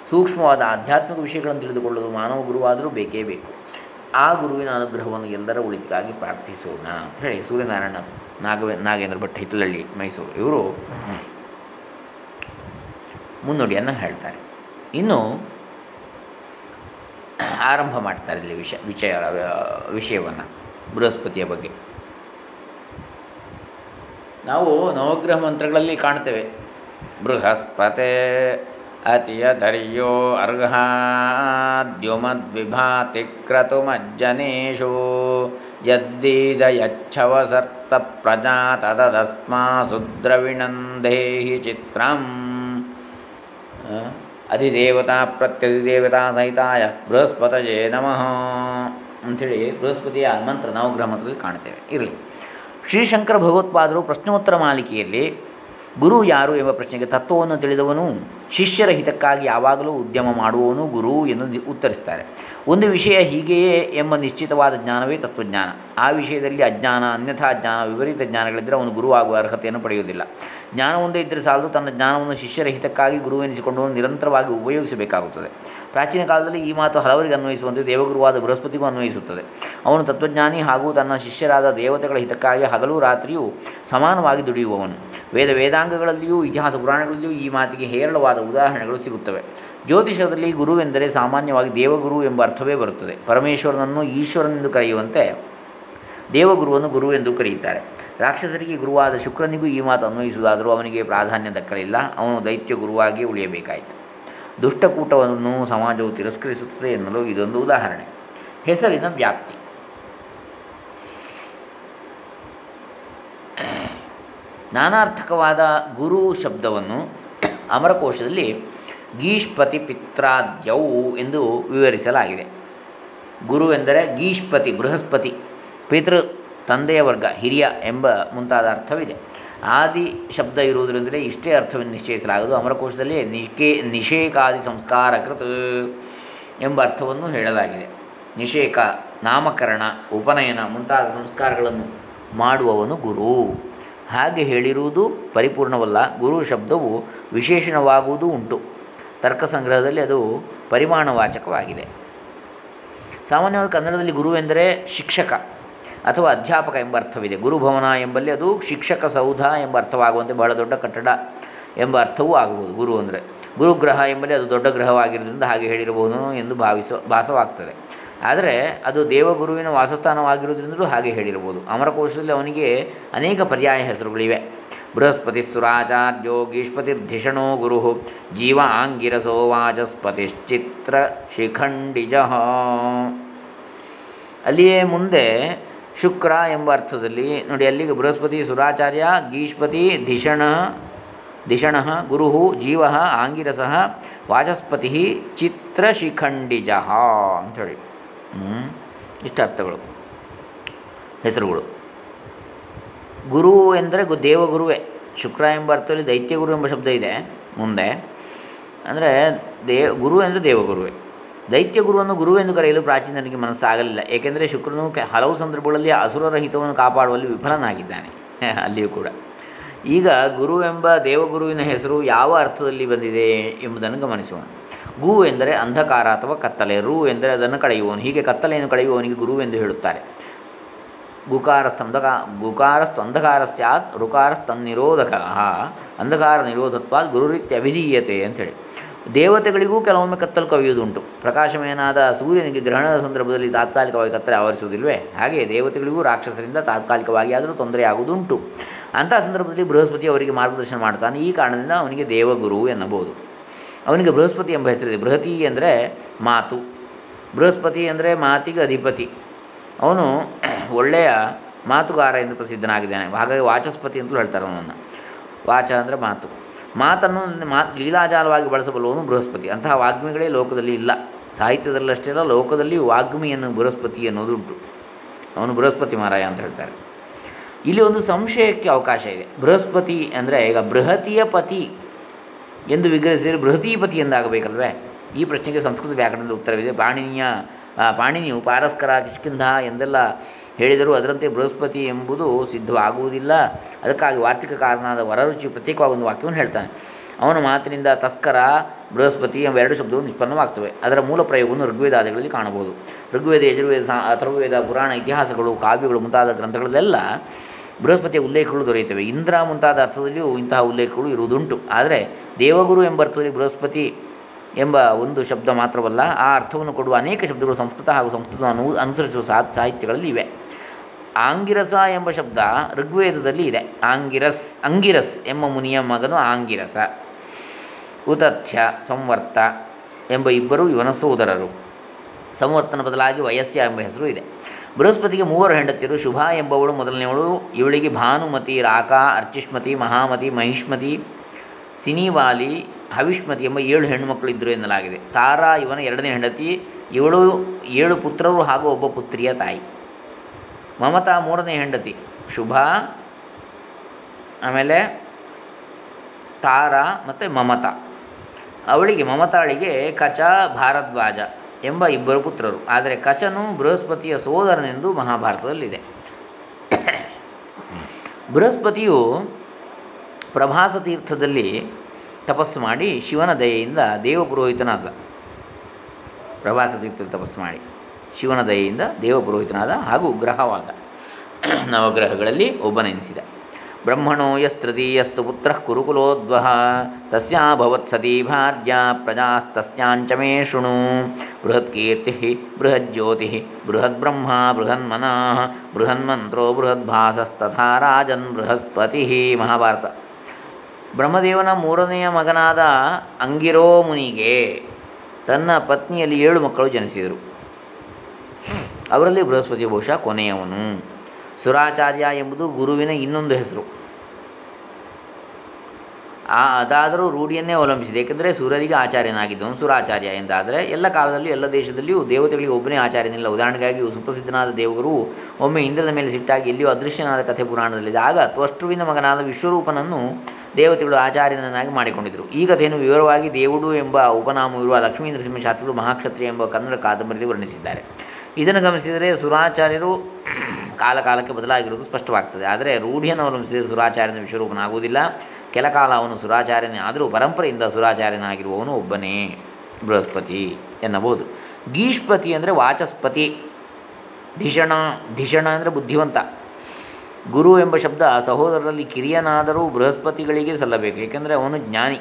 Speaker 1: ಸೂಕ್ಷ್ಮವಾದ ಆಧ್ಯಾತ್ಮಿಕ ವಿಷಯಗಳನ್ನು ತಿಳಿದುಕೊಳ್ಳಲು ಮಾನವ ಗುರುವಾದರೂ ಬೇಕೇ ಬೇಕು. ಆ ಗುರುವಿನ ಅನುಗ್ರಹವನ್ನು ಎಲ್ಲರ ಉಳಿತಿಗಾಗಿ ಪ್ರಾರ್ಥಿಸೋಣ ಅಂತ ಹೇಳಿ ಸೂರ್ಯನಾರಾಯಣ ನಾಗವೇ ನಾಗೇಂದ್ರ ಭಟ್ ಹಿತ್ತಲಹಳ್ಳಿ ಮೈಸೂರು. ಇವರು ಮುನ್ನುಡಿಯನ್ನು ಹೇಳ್ತಾರೆ. ಇನ್ನು ಆರಂಭ ಮಾಡ್ತಾರೆ ಇಲ್ಲಿ ವಿಷ ವಿಷಯ ವಿಷಯವನ್ನು, ಬೃಹಸ್ಪತಿಯ ಬಗ್ಗೆ. ನಾವು ನವಗ್ರಹ ಮಂತ್ರಗಳಲ್ಲಿ ಕಾಣ್ತೇವೆ. ಬೃಹಸ್ಪತೆ ಕ್ರತುಮಜ್ಜನೇಶು ಯದ್ದೀದ ಯಚ್ಛವಸರ್ತ ಪ್ರಜಾ ತದಸ್ಮಾ ಸುದ್ರವಿಣಂದೇಹಿ ಚಿತ್ರಂ ಅಧಿದೇವತಾ ಪ್ರತ್ಯಧಿದೇವತಾ ಸಹಿತಾಯ ಬೃಹಸ್ಪತಯೇ ನಮಃ ಅಂಥೇಳಿ ಬೃಹಸ್ಪತಿಯ ಮಂತ್ರ ನವಗ್ರಹ ಮಂತ್ರದಲ್ಲಿ ಕಾಣ್ತೇವೆ. ಇರಲಿ. ಶ್ರೀಶಂಕರ ಭಗವತ್ಪಾದರು ಪ್ರಶ್ನೋತ್ತರ ಮಾಲಿಕೆಯಲ್ಲಿ ಗುರು ಯಾರು ಎಂಬ ಪ್ರಶ್ನೆಗೆ ತತ್ವವನ್ನು ತಿಳಿದವನು? ಶಿಷ್ಯರ ಹಿತಕ್ಕಾಗಿ ಯಾವಾಗಲೂ ಉದ್ಯಮ ಮಾಡುವವನು ಗುರು ಎಂದು ಉತ್ತರಿಸ್ತಾರೆ ಒಂದು ವಿಷಯ ಹೀಗೆಯೇ ಎಂಬ ನಿಶ್ಚಿತವಾದ ಜ್ಞಾನವೇ ತತ್ವಜ್ಞಾನ. ಆ ವಿಷಯದಲ್ಲಿ ಅಜ್ಞಾನ, ಅನ್ಯಥಾ ಜ್ಞಾನ, ವಿಪರೀತ ಜ್ಞಾನಗಳಿದ್ದರೆ ಅವನು ಗುರು ಆಗುವ ಅರ್ಹತೆಯನ್ನು ಪಡೆಯುವುದಿಲ್ಲ. ಜ್ಞಾನ ಇದ್ದರೆ ಸಾಲದು, ತನ್ನ ಜ್ಞಾನವನ್ನು ಶಿಷ್ಯರ ಹಿತಕ್ಕಾಗಿ ಗುರುವೆನಿಸಿಕೊಂಡವನು ನಿರಂತರವಾಗಿ ಉಪಯೋಗಿಸಬೇಕಾಗುತ್ತದೆ. ಪ್ರಾಚೀನ ಕಾಲದಲ್ಲಿ ಈ ಮಾತು ಹಲವರಿಗೆ ಅನ್ವಯಿಸುವಂತೆ ದೇವಗುರುವಾದ ಬೃಹಸ್ಪತಿಗೂ ಅನ್ವಯಿಸುತ್ತದೆ. ಅವನು ತತ್ವಜ್ಞಾನಿ ಹಾಗೂ ತನ್ನ ಶಿಷ್ಯರಾದ ದೇವತೆಗಳ ಹಿತಕ್ಕಾಗಿ ಹಗಲು ರಾತ್ರಿಯೂ ಸಮಾನವಾಗಿ ದುಡಿಯುವವನು. ವೇದ ವೇದಾಂಗಗಳಲ್ಲಿಯೂ ಇತಿಹಾಸ ಪುರಾಣಗಳಲ್ಲಿಯೂ ಈ ಮಾತಿಗೆ ಹೇರಳವಾದ ಉದಾಹರಣೆಗಳು ಸಿಗುತ್ತವೆ. ಜ್ಯೋತಿಷದಲ್ಲಿ ಗುರುವೆಂದರೆ ಸಾಮಾನ್ಯವಾಗಿ ದೇವಗುರು ಎಂಬ ಅರ್ಥವೇ ಬರುತ್ತದೆ. ಪರಮೇಶ್ವರನನ್ನು ಈಶ್ವರನೆಂದು ಕರೆಯುವಂತೆ ದೇವಗುರುವನ್ನು ಗುರು ಎಂದು ಕರೆಯುತ್ತಾರೆ. ರಾಕ್ಷಸರಿಗೆ ಗುರುವಾದ ಶುಕ್ರನಿಗೂ ಈ ಮಾತು ಅನ್ವಯಿಸುವುದಾದರೂ ಅವನಿಗೆ ಪ್ರಾಧಾನ್ಯ ದಕ್ಕಲಿಲ್ಲ. ಅವನು ದೈತ್ಯ ಗುರುವಾಗಿ ಉಳಿಯಬೇಕಾಯಿತು. ದುಷ್ಟಕೂಟವನ್ನು ಸಮಾಜವು ತಿರಸ್ಕರಿಸುತ್ತದೆ ಎನ್ನಲು ಇದೊಂದು ಉದಾಹರಣೆ. ಹೆಸರಿನ ವ್ಯಾಪ್ತಿ. ನಾನಾರ್ಥಕವಾದ ಗುರು ಶಬ್ದವನ್ನು ಅಮರಕೋಶದಲ್ಲಿ ಗೀಷ್ಪತಿ ಪಿತ್ರಾದ್ಯವು ಎಂದು ವಿವರಿಸಲಾಗಿದೆ. ಗುರು ಎಂದರೆ ಗೀಷ್ಪತಿ, ಬೃಹಸ್ಪತಿ, ಪಿತೃ, ತಂದೆಯ ವರ್ಗ, ಹಿರಿಯ ಎಂಬ ಮುಂತಾದ ಅರ್ಥವಿದೆ. ಆದಿ ಶಬ್ದ ಇರುವುದರಿಂದಲೇ ಇಷ್ಟೇ ಅರ್ಥವನ್ನು ನಿಶ್ಚಯಿಸಲಾಗದು ಅಮರಕೋಶದಲ್ಲಿ ನಿಕೇ ನಿಷೇಕಾದಿ ಸಂಸ್ಕಾರ ಕೃತ ಎಂಬ ಅರ್ಥವನ್ನು ಹೇಳಲಾಗಿದೆ. ನಿಷೇಕ, ನಾಮಕರಣ, ಉಪನಯನ ಮುಂತಾದ ಸಂಸ್ಕಾರಗಳನ್ನು ಮಾಡುವವನು ಗುರು. ಹಾಗೆ ಹೇಳಿರುವುದು ಪರಿಪೂರ್ಣವಲ್ಲ. ಗುರು ಶಬ್ದವು ವಿಶೇಷಣವಾಗುವುದೂ ಉಂಟು. ತರ್ಕ ಸಂಗ್ರಹದಲ್ಲಿ ಅದು ಪರಿಮಾಣವಾಚಕವಾಗಿದೆ. ಸಾಮಾನ್ಯವಾಗಿ ಕನ್ನಡದಲ್ಲಿ ಗುರು ಎಂದರೆ ಶಿಕ್ಷಕ ಅಥವಾ ಅಧ್ಯಾಪಕ ಎಂಬ ಅರ್ಥವಿದೆ. ಗುರುಭವನ ಎಂಬಲ್ಲಿ ಅದು ಶಿಕ್ಷಕ ಸೌಧ ಎಂಬ ಅರ್ಥವಾಗುವಂತೆ ಬಹಳ ದೊಡ್ಡ ಕಟ್ಟಡ ಎಂಬ ಅರ್ಥವೂ ಆಗಬಹುದು. ಗುರು ಅಂದರೆ ಗುರುಗ್ರಹ ಎಂಬಲ್ಲಿ ಅದು ದೊಡ್ಡ ಗ್ರಹವಾಗಿರೋದ್ರಿಂದ ಹಾಗೆ ಹೇಳಿರಬಹುದು ಎಂದು ಭಾವಿಸೋ ಭಾಸವಾಗ್ತದೆ. ಆದರೆ ಅದು ದೇವಗುರುವಿನ ವಾಸಸ್ಥಾನವಾಗಿರುವುದರಿಂದಲೂ ಹಾಗೆ ಹೇಳಿರಬಹುದು ಅಮರಕೋಶದಲ್ಲಿ ಅವನಿಗೆ ಅನೇಕ ಪರ್ಯಾಯ ಹೆಸರುಗಳಿವೆ. ಬೃಹಸ್ಪತಿ ಸುರಾಚಾರ್ಯೋ ಗೀಷ್ಪತಿರ್ಧಿಷಣೋ ಗುರು ಜೀವ ಆಂಗಿರಸೋ ವಾಚಸ್ಪತಿಶ್ಚಿತ್ರ ಶಿಖಂಡಿಜ. ಅಲ್ಲಿಯೇ ಮುಂದೆ ಶುಕ್ರ ಎಂಬ ಅರ್ಥದಲ್ಲಿ ನೋಡಿ, ಅಲ್ಲಿಗೆ ಬೃಹಸ್ಪತಿ ಸುರಾಚಾರ್ಯ, ಗೀಷ್ಪತಿ ಧಿಷಣ ದಿಷಣ ಗುರು ಜೀವ, ಆಂಗಿರಸ, ವಾಚಸ್ಪತಿ ಚಿತ್ರಶಿಖಂಡಿಜ ಅಂಥೇಳಿ ಇಷ್ಟ ಅರ್ಥಗಳು ಹೆಸರುಗಳು. ಗುರು ಎಂದರೆ ಗು, ದೇವಗುರುವೇ. ಶುಕ್ರ ಎಂಬ ಅರ್ಥದಲ್ಲಿ ದೈತ್ಯಗುರು ಎಂಬ ಶಬ್ದ ಇದೆ ಮುಂದೆ. ಅಂದರೆ ದೇ, ಗುರು ಅಂದರೆ ದೇವಗುರುವೇ. ದೈತ್ಯ ಗುರುವನ್ನು ಗುರು ಎಂದು ಕರೆಯಲು ಪ್ರಾಚೀನರಿಗೆ ಮನಸ್ಸಾಗಲಿಲ್ಲ. ಏಕೆಂದರೆ ಶುಕ್ರನು ಹಲವು ಸಂದರ್ಭಗಳಲ್ಲಿ ಅಸುರರಹಿತವನ್ನು ಕಾಪಾಡುವಲ್ಲಿ ವಿಫಲನಾಗಿದ್ದಾನೆ. ಅಲ್ಲಿಯೂ ಕೂಡ. ಈಗ ಗುರು ಎಂಬ ದೇವಗುರುವಿನ ಹೆಸರು ಯಾವ ಅರ್ಥದಲ್ಲಿ ಬಂದಿದೆ ಎಂಬುದನ್ನು ಗಮನಿಸೋಣ. ಗು ಎಂದರೆ ಅಂಧಕಾರ ಅಥವಾ ಕತ್ತಲೆ, ರು ಎಂದರೆ ಅದನ್ನು ಕಳೆಯುವವನು. ಹೀಗೆ ಕತ್ತಲೆಯನ್ನು ಕಳೆಯುವವನಿಗೆ ಗುರು ಎಂದು ಹೇಳುತ್ತಾರೆ. ಗುಕಾರಸ್ತಂಧಕ ಗುಕಾರಸ್ತಂಧಕಾರ ಸ್ಯಾತ್ ರುಕಾರಸ್ತನ್ನಿರೋಧಕ ಅಂಧಕಾರ ನಿರೋಧತ್ವಾದ್ ಗುರುರಿತ್ಯಭಿಧೀಯತೆ ಅಂತೇಳಿ ದೇವತೆಗಳಿಗೂ ಕೆಲವೊಮ್ಮೆ ಕತ್ತಲು ಕವಿಯುವುದುಂಟು. ಪ್ರಕಾಶಮಯನಾದ ಸೂರ್ಯನಿಗೆ ಗ್ರಹಣದ ಸಂದರ್ಭದಲ್ಲಿ ತಾತ್ಕಾಲಿಕವಾಗಿ ಕತ್ತಲೆ ಆವರಿಸುವುದಿಲ್ವೇ ಹಾಗೆ ದೇವತೆಗಳಿಗೂ ರಾಕ್ಷಸರಿಂದ ತಾತ್ಕಾಲಿಕವಾಗಿ ಆದರೂ ತೊಂದರೆಯಾಗುವುದುಂಟು. ಅಂತಹ ಸಂದರ್ಭದಲ್ಲಿ ಬೃಹಸ್ಪತಿ ಅವರಿಗೆ ಮಾರ್ಗದರ್ಶನ ಮಾಡ್ತಾನೆ ಈ ಕಾರಣದಿಂದ ಅವನಿಗೆ ದೇವಗುರು ಎನ್ನಬಹುದು. ಅವನಿಗೆ ಬೃಹಸ್ಪತಿ ಎಂಬ ಹೆಸರಿದೆ ಬೃಹತಿ ಅಂದರೆ ಮಾತು. ಬೃಹಸ್ಪತಿ ಅಂದರೆ ಮಾತಿಗೆ ಅಧಿಪತಿ. ಅವನು ಒಳ್ಳೆಯ ಮಾತುಗಾರ ಎಂದು ಪ್ರಸಿದ್ಧನಾಗಿದ್ದಾನೆ. ಹಾಗಾಗಿ ವಾಚಸ್ಪತಿ ಅಂತಲೂ ಹೇಳ್ತಾರೆ ಅವನನ್ನು. ವಾಚ ಅಂದರೆ ಮಾತು. ಮಾತನ್ನು ಮಾತು ಲೀಲಾಜಾಲವಾಗಿ ಬಳಸಬಲ್ಲವನು ಬೃಹಸ್ಪತಿ. ಅಂತಹ ವಾಗ್ಮಿಗಳೇ ಲೋಕದಲ್ಲಿ ಇಲ್ಲ. ಸಾಹಿತ್ಯದಲ್ಲಷ್ಟೇ ಅಲ್ಲ, ಲೋಕದಲ್ಲಿ ವಾಗ್ಮಿಯನ್ನು ಬೃಹಸ್ಪತಿ ಅನ್ನೋದುಂಟು ಅವನು ಬೃಹಸ್ಪತಿ ಮಾರಾಯ ಅಂತ ಹೇಳ್ತಾರೆ. ಇಲ್ಲಿ ಒಂದು ಸಂಶಯಕ್ಕೆ ಅವಕಾಶ ಇದೆ. ಬೃಹಸ್ಪತಿ ಅಂದರೆ ಈಗ ಬೃಹತಿಯ ಪತಿ. ಎಂದು ವಿಗ್ರಹಿಸಿದರೆ ಬೃಹತೀಪತಿ ಎಂದಾಗಬೇಕಲ್ವೇ? ಈ ಪ್ರಶ್ನೆಗೆ ಸಂಸ್ಕೃತ ವ್ಯಾಕರಣದ ಉತ್ತರವಿದೆ. ಪಾಣಿನಿಯ ಪಾಣಿನಿಯು ಪಾರಸ್ಕರ, ಕಿಷ್ಕಿಂಧ ಎಂದೆಲ್ಲ ಹೇಳಿದರೂ ಅದರಂತೆ ಬೃಹಸ್ಪತಿ ಎಂಬುದು ಸಿದ್ಧವಾಗುವುದಿಲ್ಲ. ಅದಕ್ಕಾಗಿ ವಾರ್ತಿಕ ಕಾರಣದ ವರರುಚಿ ಪ್ರತ್ಯೇಕವಾಗಿ ಒಂದು ವಾಕ್ಯವನ್ನು ಹೇಳ್ತಾನೆ. ಅವನ ಮಾತಿನಿಂದ ತಸ್ಕರ, ಬೃಹಸ್ಪತಿ ಎಂಬ ಎರಡು ಶಬ್ದಗಳು ನಿಷ್ಪನ್ನವಾಗ್ತವೆ. ಅದರ ಮೂಲ ಪ್ರಯೋಗವನ್ನು ಋಗ್ವೇದಾದಿಗಳಲ್ಲಿ ಕಾಣಬಹುದು. ಋಗ್ವೇದ, ಯಜುರ್ವೇದ, ಸಾ ಅಥರ್ವವೇದ ಪುರಾಣ ಇತಿಹಾಸಗಳು, ಕಾವ್ಯಗಳು ಮುಂತಾದ ಗ್ರಂಥಗಳಲ್ಲೆಲ್ಲ ಬೃಹಸ್ಪತಿಯ ಉಲ್ಲೇಖಗಳು ದೊರೆಯುತ್ತವೆ. ಇಂದ್ರ ಮುಂತಾದ ಅರ್ಥದಲ್ಲಿಯೂ ಇಂತಹ ಉಲ್ಲೇಖಗಳು ಇರುವುದುಂಟು. ಆದರೆ ದೇವಗುರು ಎಂಬ ಅರ್ಥದಲ್ಲಿ ಬೃಹಸ್ಪತಿ ಎಂಬ ಒಂದು ಶಬ್ದ ಮಾತ್ರವಲ್ಲ, ಆ ಅರ್ಥವನ್ನು ಕೊಡುವ ಅನೇಕ ಶಬ್ದಗಳು ಸಂಸ್ಕೃತ ಹಾಗೂ ಸಂಸ್ಕೃತವನ್ನು ಅನು, ಅನುಸರಿಸುವ ಸಾಹಿತ್ಯಗಳಲ್ಲಿ ಇವೆ. ಆಂಗಿರಸ ಎಂಬ ಶಬ್ದ ಋಗ್ವೇದದಲ್ಲಿ ಇದೆ. ಆಂಗಿರಸ್, ಅಂಗಿರಸ್ ಎಂಬ ಮುನಿಯ ಮಗನು ಆಂಗಿರಸ. ಉತಥ್ಯ ಸಂವರ್ತ ಎಂಬ ಇಬ್ಬರು ಇವನ ಸೋದರರು ಸಂವರ್ತನ ಬದಲಾಗಿ ವಯಸ್ಸ ಎಂಬ ಹೆಸರು ಇದೆ. ಬೃಹಸ್ಪತಿಗೆ ಮೂವರು ಹೆಂಡತಿಯರು, ಶುಭ ಎಂಬವಳು ಮೊದಲನೆಯವಳು, ಇವಳಿಗೆ ಭಾನುಮತಿ, ರಾಕಾ, ಅರ್ಚಿಷ್ಮತಿ, ಮಹಾಮತಿ, ಮಹಿಷ್ಮತಿ, ಸಿನಿವಾಲಿ, ಹವಿಷ್ಮತಿ ಎಂಬ ಏಳು ಹೆಣ್ಣುಮಕ್ಕಳು ಇದ್ದರು ಎನ್ನಲಾಗಿದೆ. ತಾರಾ ಇವನ ಎರಡನೇ ಹೆಂಡತಿ, ಇವಳು ಏಳು ಪುತ್ರರು ಹಾಗೂ ಒಬ್ಬ ಪುತ್ರಿಯ ತಾಯಿ. ಮಮತಾ ಮೂರನೇ ಹೆಂಡತಿ, ಶುಭ, ಆಮೇಲೆ ತಾರಾ ಮತ್ತು ಮಮತಾ. ಅವಳಿಗೆ ಮಮತಾಳಿಗೆ ಕಚ ಭಾರದ್ವಾಜ. ಎಂಬ ಇಬ್ಬರು ಪುತ್ರರು. ಆದರೆ ಕಚನು ಬೃಹಸ್ಪತಿಯ ಸೋದರನೆಂದು ಮಹಾಭಾರತದಲ್ಲಿದೆ. ಬೃಹಸ್ಪತಿಯು ಪ್ರಭಾಸ ತೀರ್ಥದಲ್ಲಿ ತಪಸ್ಸು ಮಾಡಿ ಶಿವನ ದಯೆಯಿಂದ ದೇವಪುರೋಹಿತನಾದ ಪ್ರಭಾಸ ತೀರ್ಥದಲ್ಲಿ ತಪಸ್ಸು ಮಾಡಿ ಶಿವನ ದಯೆಯಿಂದ ದೇವಪುರೋಹಿತನಾದ ಹಾಗೂ ಗ್ರಹವಾದ ನವಗ್ರಹಗಳಲ್ಲಿ ಒಬ್ಬನೆನಿಸಿದ ಬ್ರಹ್ಮಣೋ ಯಸ್ತೃತೀಯಸ್ತು ಪುತ್ರ ಕುರುಕುಲೋದ್ವಹ ತಸ್ಯಾಭವತ್ ಸತೀ ಭಾರ್ಯ ಪ್ರಜಾಸ್ತಸ್ಯಾಂಚ ಬೃಹತ್ಕೀರ್ತಿ ಬೃಹಜ್ಯೋತಿ ಬೃಹದ್ಬ್ರಹ್ಮ ಬೃಹನ್ಮನಃ ಬೃಹನ್ಮಂತ್ರೋ ಬೃಹದ್ಭಾಸಸ್ತಥಾ ರಾಜನ್ ಬೃಹಸ್ಪತಿ ಮಹಾಭಾರತ. ಬ್ರಹ್ಮದೇವನ ಮೂರನೆಯ ಮಗನಾದ ಅಂಗಿರೋ ಮುನಿಗೆ ತನ್ನ ಪತ್ನಿಯಲ್ಲಿ ಏಳು ಮಕ್ಕಳು ಜನಿಸಿದರು. ಅವರಲ್ಲಿ ಬೃಹಸ್ಪತಿ ಬಹುಶಃ ಕೊನೆಯವನು. ಸುರಾಚಾರ್ಯ ಎಂಬುದು ಗುರುವಿನ ಇನ್ನೊಂದು ಹೆಸರು. ಆ ಅದಾದರೂ ರೂಢಿಯನ್ನೇ ಅವಲಂಬಿಸಿದೆ. ಏಕೆಂದರೆ ಸೂರ್ಯರಿಗೆ ಆಚಾರ್ಯನಾಗಿದ್ದವನು ಸುರಾಚಾರ್ಯ ಎಂದಾದರೆ ಎಲ್ಲ ಕಾಲದಲ್ಲೂ ಎಲ್ಲ ದೇಶದಲ್ಲಿಯೂ ದೇವತೆಗಳಿಗೆ ಒಬ್ಬನೇ ಆಚಾರ್ಯನಿಲ್ಲ. ಉದಾಹರಣೆಗಾಗಿ ಸುಪ್ರಸಿದ್ಧನಾದ ದೇವಗುರು ಒಮ್ಮೆ ಇಂದ್ರನ ಮೇಲೆ ಸಿಟ್ಟಾಗಿ ಎಲ್ಲಿಯೂ ಅದೃಶ್ಯನಾದ ಕಥೆ ಪುರಾಣದಲ್ಲಿದೆ. ಆಗ ತ್ವಷ್ಟುವಿನ ಮಗನಾದ ವಿಶ್ವರೂಪನನ್ನು ದೇವತೆಗಳು ಆಚಾರ್ಯನನ್ನಾಗಿ ಮಾಡಿಕೊಂಡಿದ್ದರು. ಈ ಕಥೆಯನ್ನು ವಿವರವಾಗಿ ದೇವುಡು ಎಂಬ ಉಪನಾಮವಿರುವ ಲಕ್ಷ್ಮೀ ನರಸಿಂಹ ಶಾಸ್ತ್ರಿಗಳು ಮಹಾಕ್ಷತ್ರಿಯ ಎಂಬ ಕನ್ನಡ ಕಾದಂಬರಿಯಲ್ಲಿ ವರ್ಣಿಸಿದ್ದಾರೆ. ಇದನ್ನು ಗಮನಿಸಿದರೆ ಸುರಾಚಾರ್ಯರು ಕಾಲಕಾಲಕ್ಕೆ ಬದಲಾಗಿರುವುದು ಸ್ಪಷ್ಟವಾಗ್ತದೆ. ಆದರೆ ರೂಢಿಯನ್ನು ಅವಲಂಬಿಸಿದರೆ ಸುರಾಚಾರ್ಯನ ವಿಶ್ವರೂಪನಾಗುವುದಿಲ್ಲ. ಕೆಲ ಕಾಲ ಅವನು ಸುರಾಚಾರ್ಯನೇ ಆದರೂ ಪರಂಪರೆಯಿಂದ ಸುರಾಚಾರ್ಯನಾಗಿರುವವನು ಒಬ್ಬನೇ ಬೃಹಸ್ಪತಿ ಎನ್ನಬಹುದು. ಗೀಷ್ಪತಿ ಅಂದರೆ ವಾಚಸ್ಪತಿ. ಧಿಷಣ ಧಿಷಣ ಅಂದರೆ ಬುದ್ಧಿವಂತ. ಗುರು ಎಂಬ ಶಬ್ದ ಸಹೋದರರಲ್ಲಿ ಕಿರಿಯನಾದರೂ ಬೃಹಸ್ಪತಿಗಳಿಗೆ ಸಲ್ಲಬೇಕು, ಏಕೆಂದರೆ ಅವನು ಜ್ಞಾನಿ.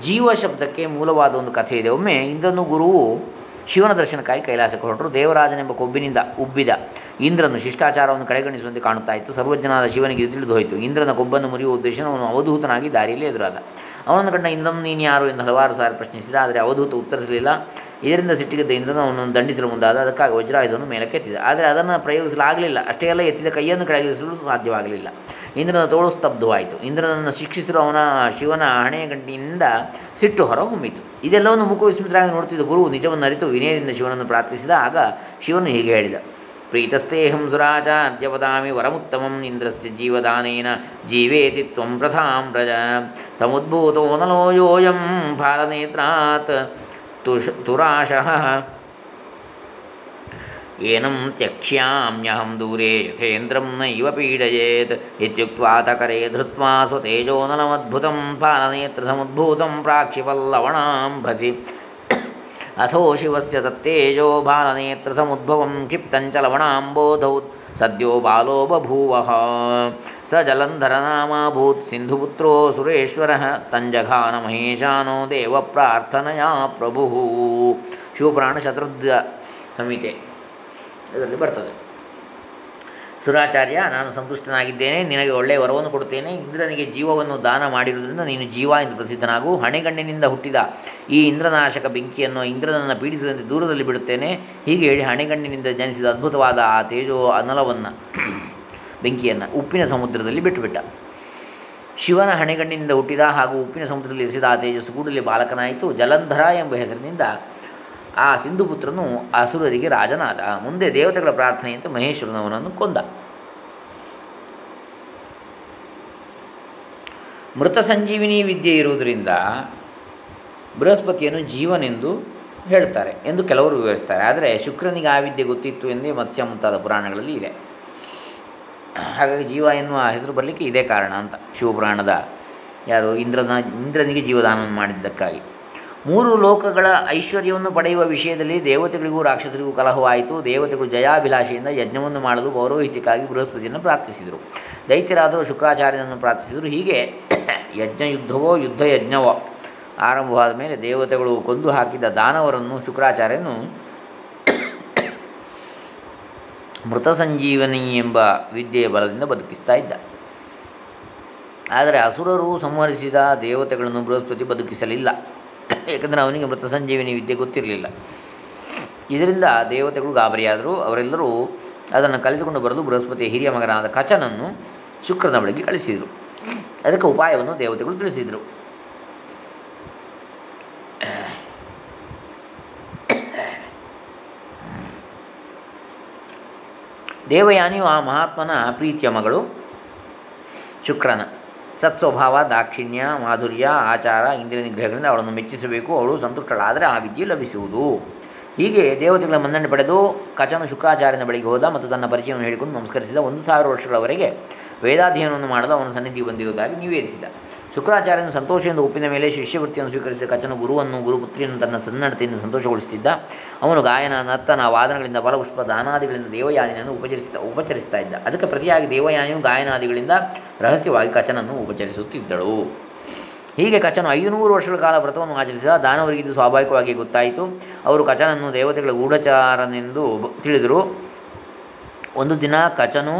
Speaker 1: ಜೀವ ಶಬ್ದಕ್ಕೆ ಮೂಲವಾದ ಒಂದು ಕಥೆ ಇದೆ. ಒಮ್ಮೆ ಇಂದ್ರನು ಗುರುವು ಶಿವನ ದರ್ಶನಕ್ಕಾಗಿ ಕೈಲಾಸಕ್ಕೆ ಹೊರಟರು. ದೇವರಾಜನೆಂಬ ಕೊಬ್ಬಿನಿಂದ ಉಬ್ಬಿದ ಇಂದ್ರನು ಶಿಷ್ಟಾಚಾರವನ್ನು ಕಡೆಗಣಿಸುವಂತೆ ಕಾಣುತ್ತಾ ಇತ್ತು. ಸರ್ವಜ್ಞನಾದ ಶಿವನಿಗೆ ಇದು ತಿಳಿದು ಹೋಯಿತು. ಇಂದ್ರನ ಕೊಬ್ಬನ್ನು ಮುರಿಯುವ ಉದ್ದೇಶ ಅವನು ಅವಧೂತನಾಗಿ ದಾರಿಯಲ್ಲಿ ಎದುರಾದ. ಅವನನ್ನು ಕಂಡ ಇಂದ್ರನು, ನೀನು ಯಾರು ಎಂದು ಹಲವಾರು ಸಾರಿ ಪ್ರಶ್ನಿಸಿದ, ಆದರೆ ಅವಧೂತ ಉತ್ತರಿಸಲಿಲ್ಲ. ಇದರಿಂದ ಸಿಟ್ಟಿಗೆದ್ದ ಇಂದ್ರನು ಅವನನ್ನು ದಂಡಿಸಲು ಮುಂದಾದ, ಅದಕ್ಕಾಗಿ ವಜ್ರಾಯುಧವನ್ನು ಮೇಲಕ್ಕೆ ಎತ್ತಿದ ಆದರೆ ಅದನ್ನು ಪ್ರಯೋಗಿಸಲಾಗಲಿಲ್ಲ. ಅಷ್ಟೇ ಅಲ್ಲ, ಎತ್ತಿದ ಕೈಯನ್ನು ಕೆಳಗಿಸಲು ಸಾಧ್ಯವಾಗಲಿಲ್ಲ. ಇಂದ್ರನ ತೋಳು ಸ್ತಬ್ಧವಾಯಿತು. ಇಂದ್ರನನ್ನು ಶಿಕ್ಷಿಸಿರುವ ಅವನ ಶಿವನ ಹಣೆಯ ಗಂಟಿನಿಂದ ಸಿಟ್ಟು ಹೊರಹೊಮ್ಮಿತು. ಇದೆಲ್ಲವನ್ನು ಮುಖ ವಿಸ್ಮಿತರಾಗಿ ನೋಡುತ್ತಿದ್ದ ಗುರು ನಿಜವನ್ನು ಅರಿತು ವಿನಯದಿಂದ ಶಿವನನ್ನು ಪ್ರಾರ್ಥಿಸಿದ. ಆಗ ಶಿವನು ಹೀಗೆ ಹೇಳಿದ ಪ್ರೀತಸ್ತೇಹಂ ಸುರಾಚಾರ್ಯ ವದಾಮಿ ವರಮುತ್ತಮಂ, ಇಂದ್ರಸ್ಯ ಜೀವದಾನೇನ ಜೀವೇತಿ ತ್ವಂ ಪ್ರಥಾಂ ವ್ರಜ ಸಮುದ್ಭೂತೋ ನಲೋ ಯೋಯಂ ಫಾಲನೇತ್ರಾತ್ ತುಷ್, ತುರಾಶಃ ಏನಂ ತ್ಯಕ್ಷ್ಯಾಮ್ಯಹಂ ದೂರೇ ಯಥೇಂದ್ರಂ ನೈವ ಪೀಡಯೇತ್ ಇತ್ಯುಕ್ತ್ವಾತ ಕರೆ ಧೃತ್ವಾ ಸ್ವತೇಜೋನಲಮದ್ಭುತಂ ಪಾಲನೇತ್ರಸಮುದ್ಭೂತಂ ಪ್ರಾಕ್ಷಿಪಲ್ಲವಣಾಂಭಸಿ ಅಥೋ ಶಿವಸ್ಯ ತತ್ತೇಜೋ ಬಾಲನೇತ್ರಸಮುದ್ಭವಂ ಕ್ಷಿಪ್ತಂಚ ಲವಣಾಂಬೋಧೌ ಸದ್ಯೋ ಬಾಲೋ ಬಭೂವಃ ಸ ಜಲಂಧರನಾಮಭೂತ್ ಸಿಂಧುಪುತ್ರೋ ಸುರೇಶ್ವರ ತಂಜಘಾನ ಮಹೇಶಾನೋ ದೇವ ಪ್ರಾರ್ಥನಯಾ ಪ್ರಭು ಶಿವಪುರಾಣ ಶತ್ರುಧ್ಯ ಸಂಹಿತೆ ಇದರಲ್ಲಿ ಬರ್ತದೆ. ಸುರಾಚಾರ್ಯ, ನಾನು ಸಂತುಷ್ಟನಾಗಿದ್ದೇನೆ, ನಿನಗೆ ಒಳ್ಳೆಯ ವರವನ್ನು ಕೊಡುತ್ತೇನೆ. ಇಂದ್ರನಿಗೆ ಜೀವವನ್ನು ದಾನ ಮಾಡಿರುವುದರಿಂದ ನೀನು ಜೀವ ಎಂದು ಪ್ರಸಿದ್ಧನಾಗು. ಹಣೆಗಣ್ಣಿನಿಂದ ಹುಟ್ಟಿದ ಈ ಇಂದ್ರನಾಶಕ ಬೆಂಕಿಯನ್ನು ಇಂದ್ರನನ್ನು ಪೀಡಿಸದಂತೆ ದೂರದಲ್ಲಿ ಬಿಡುತ್ತೇನೆ. ಹೀಗೆ ಹೇಳಿ ಹಣೆಗಣ್ಣಿನಿಂದ ಜನಿಸಿದ ಅದ್ಭುತವಾದ ಆ ತೇಜೋ ಅನಲವನ್ನು, ಬೆಂಕಿಯನ್ನು ಉಪ್ಪಿನ ಸಮುದ್ರದಲ್ಲಿ ಬಿಟ್ಟುಬಿಟ್ಟ. ಶಿವನ ಹಣೆಗಣ್ಣಿನಿಂದ ಹುಟ್ಟಿದ ಹಾಗೂ ಉಪ್ಪಿನ ಸಮುದ್ರದಲ್ಲಿ ಎಸೆದ ಆ ತೇಜಸ್ಸು ಕೂಡಲೇ ಬಾಲಕನಾಯಿತು. ಜಲಂಧರ ಎಂಬ ಹೆಸರಿನಿಂದ ಆ ಸಿಂಧುಪುತ್ರನು ಅಸುರರಿಗೆ ರಾಜನಾದ. ಮುಂದೆ ದೇವತೆಗಳ ಪ್ರಾರ್ಥನೆಯಂತೆ ಮಹೇಶ್ವರನವನನ್ನು ಕೊಂದ. ಮೃತ ಸಂಜೀವಿನಿ ವಿದ್ಯೆ ಇರುವುದರಿಂದ ಬೃಹಸ್ಪತಿಯನ್ನು ಜೀವನೆಂದು ಹೇಳ್ತಾರೆ ಎಂದು ಕೆಲವರು ವಿವರಿಸ್ತಾರೆ. ಆದರೆ ಶುಕ್ರನಿಗೆ ಆ ವಿದ್ಯೆ ಗೊತ್ತಿತ್ತು ಎಂದೇ ಮತ್ಸ್ಯ ಮುಂತಾದ ಪುರಾಣಗಳಲ್ಲಿ ಇದೆ. ಹಾಗಾಗಿ ಜೀವ ಎನ್ನುವ ಹೆಸರು ಬರಲಿಕ್ಕೆ ಇದೇ ಕಾರಣ ಅಂತ. ಶಿವಪುರಾಣದ ಯಾರು ಇಂದ್ರನ ಇಂದ್ರನಿಗೆ ಜೀವದಾನ ಮಾಡಿದ್ದಕ್ಕಾಗಿ. ಮೂರು ಲೋಕಗಳ ಐಶ್ವರ್ಯವನ್ನು ಪಡೆಯುವ ವಿಷಯದಲ್ಲಿ ದೇವತೆಗಳಿಗೂ ರಾಕ್ಷಸರಿಗೂ ಕಲಹವಾಯಿತು. ದೇವತೆಗಳು ಜಯಾಭಿಲಾಷೆಯಿಂದ ಯಜ್ಞವನ್ನು ಮಾಡಲು ಪೌರೋಹಿತ್ಯಕ್ಕಾಗಿ ಬೃಹಸ್ಪತಿಯನ್ನು ಪ್ರಾರ್ಥಿಸಿದರು. ದೈತ್ಯರಾದರೂ ಶುಕ್ರಾಚಾರ್ಯನನ್ನು ಪ್ರಾರ್ಥಿಸಿದರು. ಹೀಗೆ ಯಜ್ಞ ಯುದ್ಧವೋ ಯುದ್ಧ ಯಜ್ಞವೋ ಆರಂಭವಾದ ಮೇಲೆ ದೇವತೆಗಳು ಕೊಂದು ಹಾಕಿದ ದಾನವರನ್ನು ಶುಕ್ರಾಚಾರ್ಯನು ಮೃತ ಸಂಜೀವನಿ ಎಂಬ ವಿದ್ಯೆಯ ಬಲದಿಂದ ಬದುಕಿಸ್ತಾ ಇದ್ದ. ಆದರೆ ಅಸುರರು ಸಂಹರಿಸಿದ ದೇವತೆಗಳನ್ನು ಬೃಹಸ್ಪತಿ ಬದುಕಿಸಲಿಲ್ಲ. ಏಕೆಂದರೆ ಅವನಿಗೆ ಮೃತ ಸಂಜೀವಿನಿ ವಿದ್ಯೆ ಗೊತ್ತಿರಲಿಲ್ಲ. ಇದರಿಂದ ದೇವತೆಗಳು ಗಾಬರಿಯಾದರು. ಅವರೆಲ್ಲರೂ ಅದನ್ನು ಕಲಿತುಕೊಂಡು ಬರಲು ಬೃಹಸ್ಪತಿಯ ಹಿರಿಯ ಮಗನಾದ ಕಚನನ್ನು ಶುಕ್ರನ ಬಳಿಗೆ ಕಳಿಸಿದರು. ಅದಕ್ಕೆ ಉಪಾಯವನ್ನು ದೇವತೆಗಳು ತಿಳಿಸಿದರು. ದೇವಯಾನಿಯು ಆ ಮಹಾತ್ಮನ ಪ್ರೀತಿಯ ಮಗಳು ಶುಕ್ರನ. ಸತ್ಸ್ವಭಾವ ದಾಕ್ಷಿಣ್ಯ ಮಾಧುರ್ಯ ಆಚಾರ ಇಂದ್ರಿಯ ನಿಗ್ರಹಗಳಿಂದ ಅವಳನ್ನು ಮೆಚ್ಚಿಸಬೇಕು. ಅವಳು ಸಂತುಷ್ಟಳಾದರೆ ಆ ವಿದ್ಯೆ ಲಭಿಸುವುದು. ಹೀಗೆ ದೇವತೆಗಳ ಮನ್ನಣೆ ಪಡೆದು ಕಚನು ಶುಕ್ರಾಚಾರ್ಯನ ಬಳಿಗೆ ಹೋದ ಮತ್ತು ತನ್ನ ಪರಿಚಯವನ್ನು ಹೇಳಿಕೊಂಡು ನಮಸ್ಕರಿಸಿದ ಒಂದು ಸಾವಿರ ವರ್ಷಗಳವರೆಗೆ ವೇದಾಧ್ಯಯನವನ್ನು ಮಾಡಲು ಅವನ ಸನ್ನಿಧಿ ಬಂದಿರುವುದಾಗಿ ನಿವೇದಿಸಿದ ಶುಕ್ರಾಚಾರ್ಯನು ಸಂತೋಷದಿಂದ ಒಪ್ಪಿದ ಮೇಲೆ ಶಿಷ್ಯವೃತ್ತಿಯನ್ನು ಸ್ವೀಕರಿಸಿದ ಕಚನು ಗುರುವನ್ನು, ಗುರುಪುತ್ರಿಯನ್ನು ತನ್ನ ಸನ್ನಡತೆಯನ್ನು ಸಂತೋಷಗೊಳಿಸುತ್ತಿದ್ದ. ಅವನು ಗಾಯನ ನರ್ತನ ವಾದನಗಳಿಂದ ಫಲಪುಷ್ಪ, ದಾನಾದಿಗಳಿಂದ ದೇವಯಾನಿಯನ್ನು ಉಪಚರಿಸ್ತಾ ಉಪಚರಿಸ್ತಾ ಇದ್ದ. ಅದಕ್ಕೆ ಪ್ರತಿಯಾಗಿ ದೇವಯಾನಿಯು ಗಾಯನಾದಿಗಳಿಂದ ರಹಸ್ಯವಾಗಿ ಕಚನನ್ನು ಉಪಚರಿಸುತ್ತಿದ್ದಳು. ಹೀಗೆ ಕಚನು ಐದುನೂರು ವರ್ಷಗಳ ಕಾಲ ವ್ರತವನ್ನು ಆಚರಿಸಿದ ದಾನವರಿಗೆ ಇದು ಸ್ವಾಭಾವಿಕವಾಗಿ ಗೊತ್ತಾಯಿತು ಅವರು ಕಚನನ್ನು ದೇವತೆಗಳ ಗೂಢಚಾರನೆಂದು ತಿಳಿದರು ಒಂದು ದಿನ ಕಚನು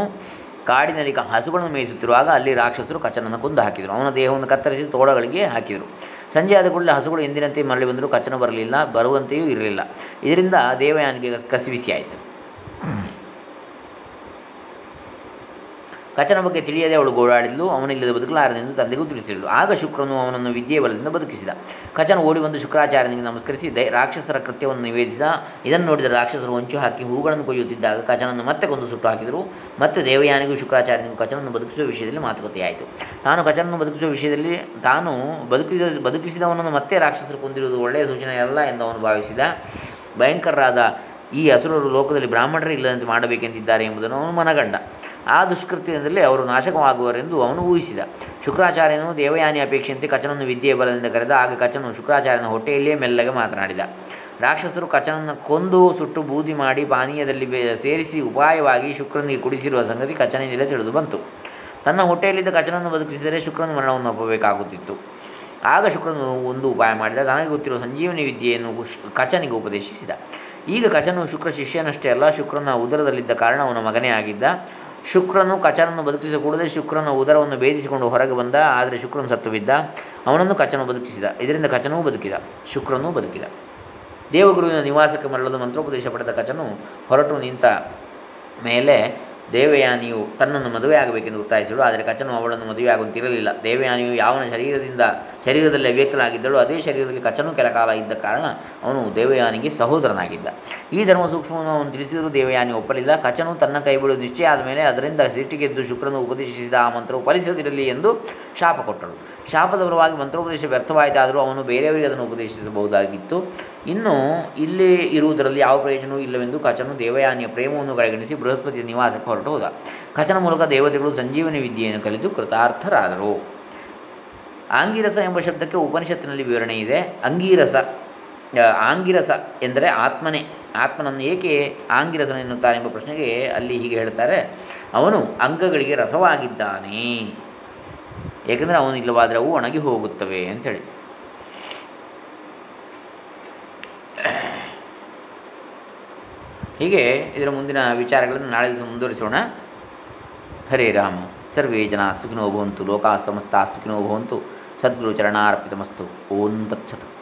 Speaker 1: ಕಾಡಿನಲ್ಲಿ ಹಸುಗಳನ್ನು ಮೇಯಿಸುತ್ತಿರುವಾಗ ಅಲ್ಲಿ ರಾಕ್ಷಸರು ಕಚನನ್ನು ಕೊಂದು ಹಾಕಿದರು ಅವನ ದೇಹವನ್ನು ಕತ್ತರಿಸಿ ತೋಳಗಳಿಗೆ ಹಾಕಿದರು ಸಂಜೆ ಆದ ಕೂಡಲೇ ಹಸುಗಳು ಎಂದಿನಂತೆ ಮರಳಿ ಬಂದರೂ ಕಚನ ಬರಲಿಲ್ಲ ಬರುವಂತೆಯೂ ಇರಲಿಲ್ಲ ಇದರಿಂದ ದೇವಯಾನಿಗೆ ಕಸ್- ಕಸಿವಿಸಿಯಾಯಿತು ಕಚನ ಬಗ್ಗೆ ತಿಳಿಯದೆ ಅವಳು ಗೋಳಾಡಿದ್ಲು. ಅವನಿಲ್ಲದೆ ಬದುಕಲಾರದೆಂದು ತಂದೆಗೂ ತಿಳಿಸಿದಳು ಆಗ ಶುಕ್ರನು ಅವನನ್ನು ವಿದ್ಯೆಯ ಬಲದಿಂದ ಬದುಕಿಸಿದ. ಕಚನ ಓಡಿ ಬಂದು ಶುಕ್ರಾಚಾರ್ಯನಿಗೆ ನಮಸ್ಕರಿಸಿ, ದೈ, ರಾಕ್ಷಸರ ಕೃತ್ಯವನ್ನು ನಿವೇದಿಸಿದ ಇದನ್ನು ನೋಡಿದ ರಾಕ್ಷಸರು ಹೊಂಚು ಹಾಕಿ ಹೂಗಳನ್ನು ಕೊಯ್ಯುತ್ತಿದ್ದಾಗ ಕಚನನ್ನು ಮತ್ತೆ ಕೊಂದು ಸುಟ್ಟು ಹಾಕಿದರು. ಮತ್ತೆ ದೇವಯಾನಿಗೂ ಶುಕ್ರಾಚಾರ್ಯನಿಗೂ ಕಚನನ್ನು ಬದುಕಿಸುವ ವಿಷಯದಲ್ಲಿ ಮಾತುಕತೆಯಾಯಿತು ತಾನು ಕಚನನ್ನು ಬದುಕಿಸುವ ವಿಷಯದಲ್ಲಿ ತಾನು ಬದುಕಿದ, ಬದುಕಿಸಿದವನನ್ನು ಮತ್ತೆ ರಾಕ್ಷಸರು ಕೊಂದಿರುವುದು ಒಳ್ಳೆಯ ಸೂಚನೆಯಲ್ಲ ಎಂದು ಅವನು ಭಾವಿಸಿದ. ಭಯಂಕರರಾದ ಈ ಅಸುರರು ಲೋಕದಲ್ಲಿ ಬ್ರಾಹ್ಮಣರೇ ಇಲ್ಲದಂತೆ ಮಾಡಬೇಕೆಂದಿದ್ದಾರೆ ಎಂಬುದನ್ನು ಅವನು ಮನಗಂಡ. ಆ ದುಷ್ಕೃತ್ಯದಿಂದಲೇ ಅವರು ನಾಶಕವಾಗುವರೆಂದು ಅವನು ಊಹಿಸಿದ. ಶುಕ್ರಾಚಾರ್ಯನು ದೇವಯಾನಿ ಅಪೇಕ್ಷೆಯಂತೆ ಕಚನನ್ನು ವಿದ್ಯೆಯ ಬಲದಿಂದ ಕರೆದ ಆಗ ಕಚನು ಶುಕ್ರಾಚಾರ್ಯನ ಹೊಟ್ಟೆಯಲ್ಲಿಯೇ ಮೆಲ್ಲಗೆ ಮಾತನಾಡಿದ. ರಾಕ್ಷಸರು ಕಚನನ್ನು ಕೊಂದು ಸುಟ್ಟು ಬೂದಿ ಮಾಡಿ ಪಾನೀಯದಲ್ಲಿ ಸೇರಿಸಿ ಉಪಾಯವಾಗಿ ಶುಕ್ರನಿಗೆ ಕುಡಿಸಿರುವ ಸಂಗತಿ ಕಚನಿಂದಲೇ ತಿಳಿದು ಬಂತು. ತನ್ನ ಹೊಟ್ಟೆಯಲ್ಲಿದ್ದ ಕಚನನ್ನು ಬದುಕಿಸಿದರೆ ಶುಕ್ರನ ಮರಣವನ್ನು ಒಪ್ಪಬೇಕಾಗುತ್ತಿತ್ತು. ಆಗ ಶುಕ್ರನು ಒಂದು ಉಪಾಯ ಮಾಡಿದ. ತನಗೆ ಗೊತ್ತಿರುವ ಸಂಜೀವನಿ ವಿದ್ಯೆಯನ್ನು ಕಚನಿಗೆ ಉಪದೇಶಿಸಿದ. ಈಗ ಕಚನು ಶುಕ್ರ ಶಿಷ್ಯನಷ್ಟೇ ಅಲ್ಲ, ಶುಕ್ರನ ಉದರದಲ್ಲಿದ್ದ ಕಾರಣ ಅವನ ಮಗನೇ ಆಗಿದ್ದ. ಶುಕ್ರನು ಕಚನನ್ನು ಬದುಕಿಸಿದ ಕೂಡಲೇ ಶುಕ್ರನ ಉದರವನ್ನು ಭೇದಿಸಿಕೊಂಡು ಹೊರಗೆ ಬಂದ, ಆದರೆ ಶುಕ್ರನು ಸತ್ತು ಬಿದ್ದ ಅವನನ್ನು ಕಚನು ಬದುಕಿಸಿದ. ಇದರಿಂದ ಕಚನೂ ಬದುಕಿದ. ಶುಕ್ರನೂ ಬದುಕಿದ. ದೇವಗುರುವಿನ ನಿವಾಸಕ್ಕೆ ಮರಳಲು ಮಂತ್ರೋಪದೇಶ ಪಡೆದ ಕಚನು ಹೊರಟು ನಿಂತ ಮೇಲೆ ದೇವಯಾನಿಯು ತನ್ನನ್ನು ಮದುವೆಯಾಗಬೇಕೆಂದು ಒತ್ತಾಯಿಸಿದಳು. ಆದರೆ ಕಚ್ಚನು ಅವಳನ್ನು ಮದುವೆಯಾಗುತ್ತಿರಲಿಲ್ಲ ದೇವಯಾನಿಯು ಯಾವನ ಶರೀರದಿಂದ, ಶರೀರದಲ್ಲಿ ಅವ್ಯಕ್ತನಾಗಿದ್ದಳು, ಅದೇ ಶರೀರದಲ್ಲಿ ಕಚ್ಚನು ಕೆಲಕಾಲ ಇದ್ದ ಕಾರಣ ಅವನು ದೇವಯಾನಿಗೆ ಸಹೋದರನಾಗಿದ್ದ. ಈ ಧರ್ಮ ಸೂಕ್ಷ್ಮವನ್ನು ಅವನು ತಿಳಿಸಿದರೂ ದೇವಯಾನಿ ಒಪ್ಪಲಿಲ್ಲ. ಕಚನು ತನ್ನ ಕೈ ನಿಶ್ಚಯ ನಿಶ್ಚಯ ಆದಮೇಲೆ ಅದರಿಂದ ಸೃಷ್ಟಿಗೆದ್ದು ಶುಕ್ರನು ಉಪದೇಶಿಸಿದ ಆ ಮಂತ್ರವು ಫಲಿಸದಿರಲಿ ಎಂದು ಶಾಪ ಕೊಟ್ಟಳು. ಶಾಪದ ಪರವಾಗಿ ಮಂತ್ರೋಪದೇಶ ವ್ಯರ್ಥವಾಯಿತಾದರೂ ಅವನು ಬೇರೆಯವರಿಗೆ ಅದನ್ನು ಉಪದೇಶಿಸಬಹುದಾಗಿತ್ತು. ಇನ್ನು ಇಲ್ಲಿ ಇರುವುದರಲ್ಲಿ ಯಾವ ಪ್ರಯೋಜನವೂ ಇಲ್ಲವೆಂದು ಕಚನು ದೇವಯಾನಿಯ ಪ್ರೇಮವನ್ನು ಕಡೆಗಣಿಸಿ ಬೃಹಸ್ಪತಿಯ ನಿವಾಸಕ್ಕೆ ಹೊರಟು ಹೋದ. ಕಚನ ಮೂಲಕ ದೇವತೆಗಳು ಸಂಜೀವನಿ ವಿದ್ಯೆಯನ್ನು ಕಲಿತು ಕೃತಾರ್ಥರಾದರು. ಆಂಗಿರಸ ಎಂಬ ಶಬ್ದಕ್ಕೆ ಉಪನಿಷತ್ತಿನಲ್ಲಿ ವಿವರಣೆ ಇದೆ. ಅಂಗೀರಸ ಆಂಗಿರಸ ಎಂದರೆ ಆತ್ಮನೇ. ಆತ್ಮನನ್ನು ಏಕೆ ಆಂಗಿರಸನ ಎನ್ನುತ್ತಾರೆ ಎಂಬ ಪ್ರಶ್ನೆಗೆ ಅಲ್ಲಿ ಹೀಗೆ ಹೇಳ್ತಾರೆ. ಅವನು ಅಂಗಗಳಿಗೆ ರಸವಾಗಿದ್ದಾನೆ. ಏಕೆಂದರೆ ಅವನು ಇಲ್ಲವಾದರೆ ಅವು ಒಣಗಿ ಹೋಗುತ್ತವೆ ಅಂಥೇಳಿ ಹೀಗೆ ಇದರ ಮುಂದಿನ ವಿಚಾರಗಳನ್ನು ನಾಳೆ ದಿವಸ ಮುಂದುವರಿಸೋಣ. ಹರೇ ರಾಮ, ಸರ್ವೇ ಜನ ಸುಖಿನೋ ಭವಂತು, ಲೋಕಾ ಸಮಸ್ತ ಸುಖಿನೋ ಭವಂತು, ಸದ್ಗುರು ಚರಣಾರ್ಪಿತಮಸ್ತು, ಓಂ ತತ್ಸತ್.